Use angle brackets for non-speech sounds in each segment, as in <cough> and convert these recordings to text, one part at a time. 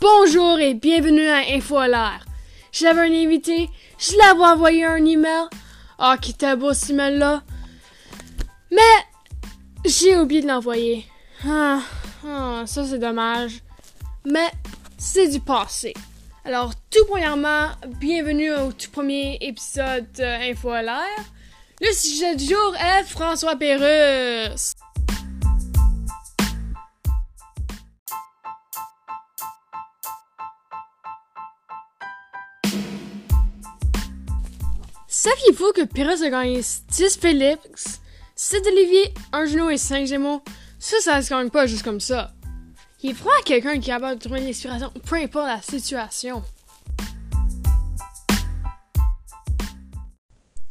Bonjour et bienvenue à Info à l'air. J'avais un invité, je l'avais envoyé un email. Ah, qui était beau ce email-là. Mais j'ai oublié de l'envoyer. Ah, ah, ça c'est dommage. Mais c'est du passé. Alors, tout premièrement, bienvenue au tout premier épisode de Info à l'air. Le sujet du jour est François Pérusse. Saviez-vous que Pérusse a gagné 10 Félix, 7 Olivier, 1 genou et 5 Gémeaux? Ça, ça se gagne pas juste comme ça. Il prend à quelqu'un qui est capable de trouver une inspiration, peu importe la situation.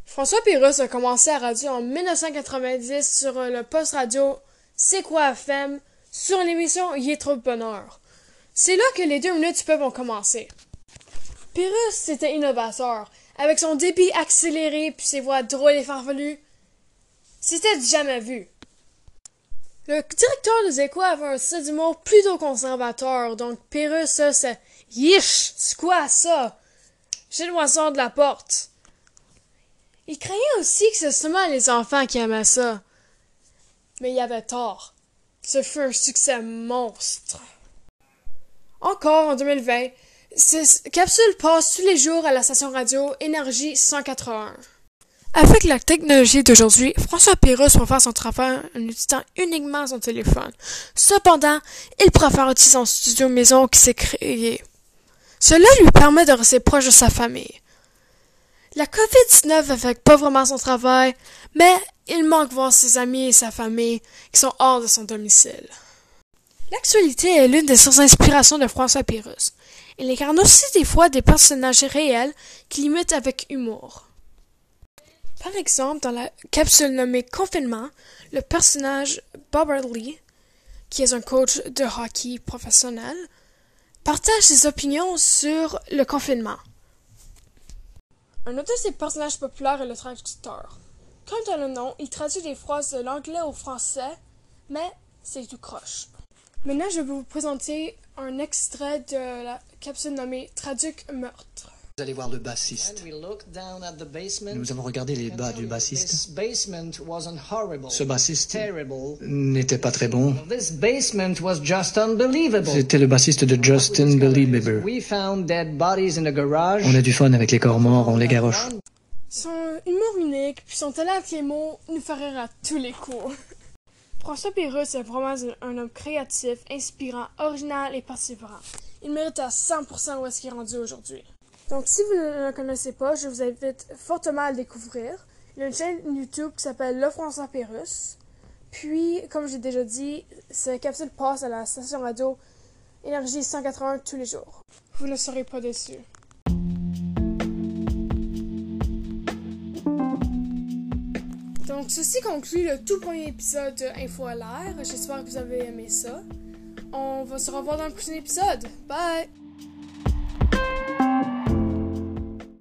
François Pérusse a commencé à radio en 1990 sur le poste radio C'est quoi FM sur l'émission Il est trop bonheur. C'est là que les deux minutes du peuple ont commencé. Pérusse était innovateur, avec son débit accéléré puis ses voix drôles et farfelues. C'était jamais vu. Le directeur des échos avait un style d'humour plutôt conservateur, donc Pérusse, ça, c'est Yish! C'est quoi ça? J'ai le moisson de la porte. Il craignait aussi que ce seulement les enfants qui aimaient ça. Mais il avait tort. Ce fut un succès monstre. Encore en 2020, cette capsule passe tous les jours à la station radio Énergie 181. Avec la technologie d'aujourd'hui, François Pérusse peut faire son travail en utilisant uniquement son téléphone. Cependant, il préfère utiliser son studio maison qui s'est créé. Cela lui permet de rester proche de sa famille. La COVID-19 affecte pas vraiment son travail, mais il manque voir ses amis et sa famille qui sont hors de son domicile. L'actualité est l'une des sources d'inspiration de François Pérusse. Il incarne aussi des fois des personnages réels qui l'imitent avec humour. Par exemple, dans la capsule nommée Confinement, le personnage Bob Lee, qui est un coach de hockey professionnel, partage ses opinions sur le confinement. Un autre de ses personnages populaires est le traducteur. Quant à le nom, il traduit des phrases de l'anglais au français, mais c'est tout croche. Maintenant, je vais vous présenter un extrait de la capsule nommée Traduc meurtre. Vous allez voir le bassiste. Nous avons regardé les bas du bassiste. Ce bassiste n'était pas très bon. C'était le bassiste de Justin Bieber. On a du fun avec les corps morts, on les garoche. Son humour unique, puis son talent avec les mots, nous rire à tous les coups. <laughs> François Pérusse est vraiment un homme créatif, inspirant, original et persévérant. Il mérite à 100% où est-ce qu'il est rendu aujourd'hui. Donc, si vous ne le connaissez pas, je vous invite fortement à le découvrir. Il y a une chaîne YouTube qui s'appelle Le François Pérusse. Puis, comme j'ai déjà dit, cette capsule passe à la station radio Énergie 181 tous les jours. Vous ne serez pas déçus. Donc, ceci conclut le tout premier épisode de Info à l'air. J'espère que vous avez aimé ça. On va se revoir dans le prochain épisode. Bye!